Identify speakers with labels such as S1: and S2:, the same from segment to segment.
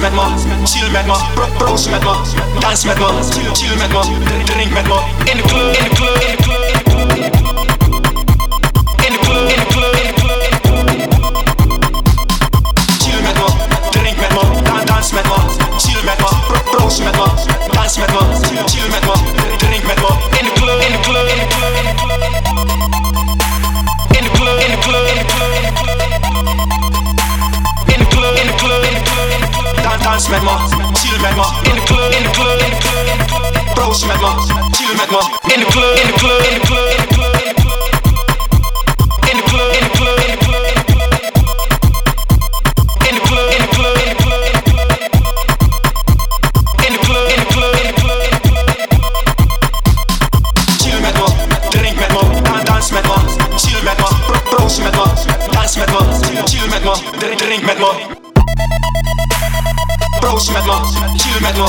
S1: Met me, chill met me, pro- proost met me, dans met me, chill met me, drink met me. In de club, in de club, in de club. Dans met me, chill met me. In de club, in de club, in de club. Proost met me, chill met me. In de club, in de club, in de club, in de club, in de club. In de club, in de club, in de club, in de club. Chill met me, drink met me, dan dans met me, chill met me, pro- proost met me, dans met me, chill met me, drink met me. Proost met me, chill met me.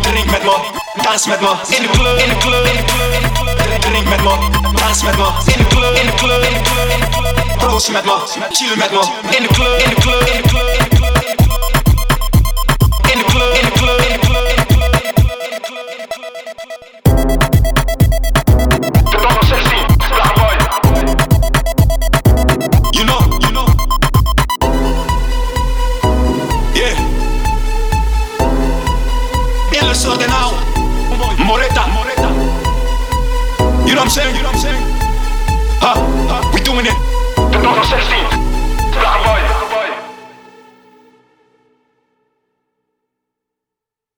S1: Drink, met me, dans met me. In de club, in de club, in de club. Drink, met me, dans met me. In de club, in de club, in de club. Proost met me, chill met me. In de club, in de club, in de club, Moreta, Moreta. You know what I'm saying? You know what I'm saying? Huh? huh. We doing it.
S2: 2016,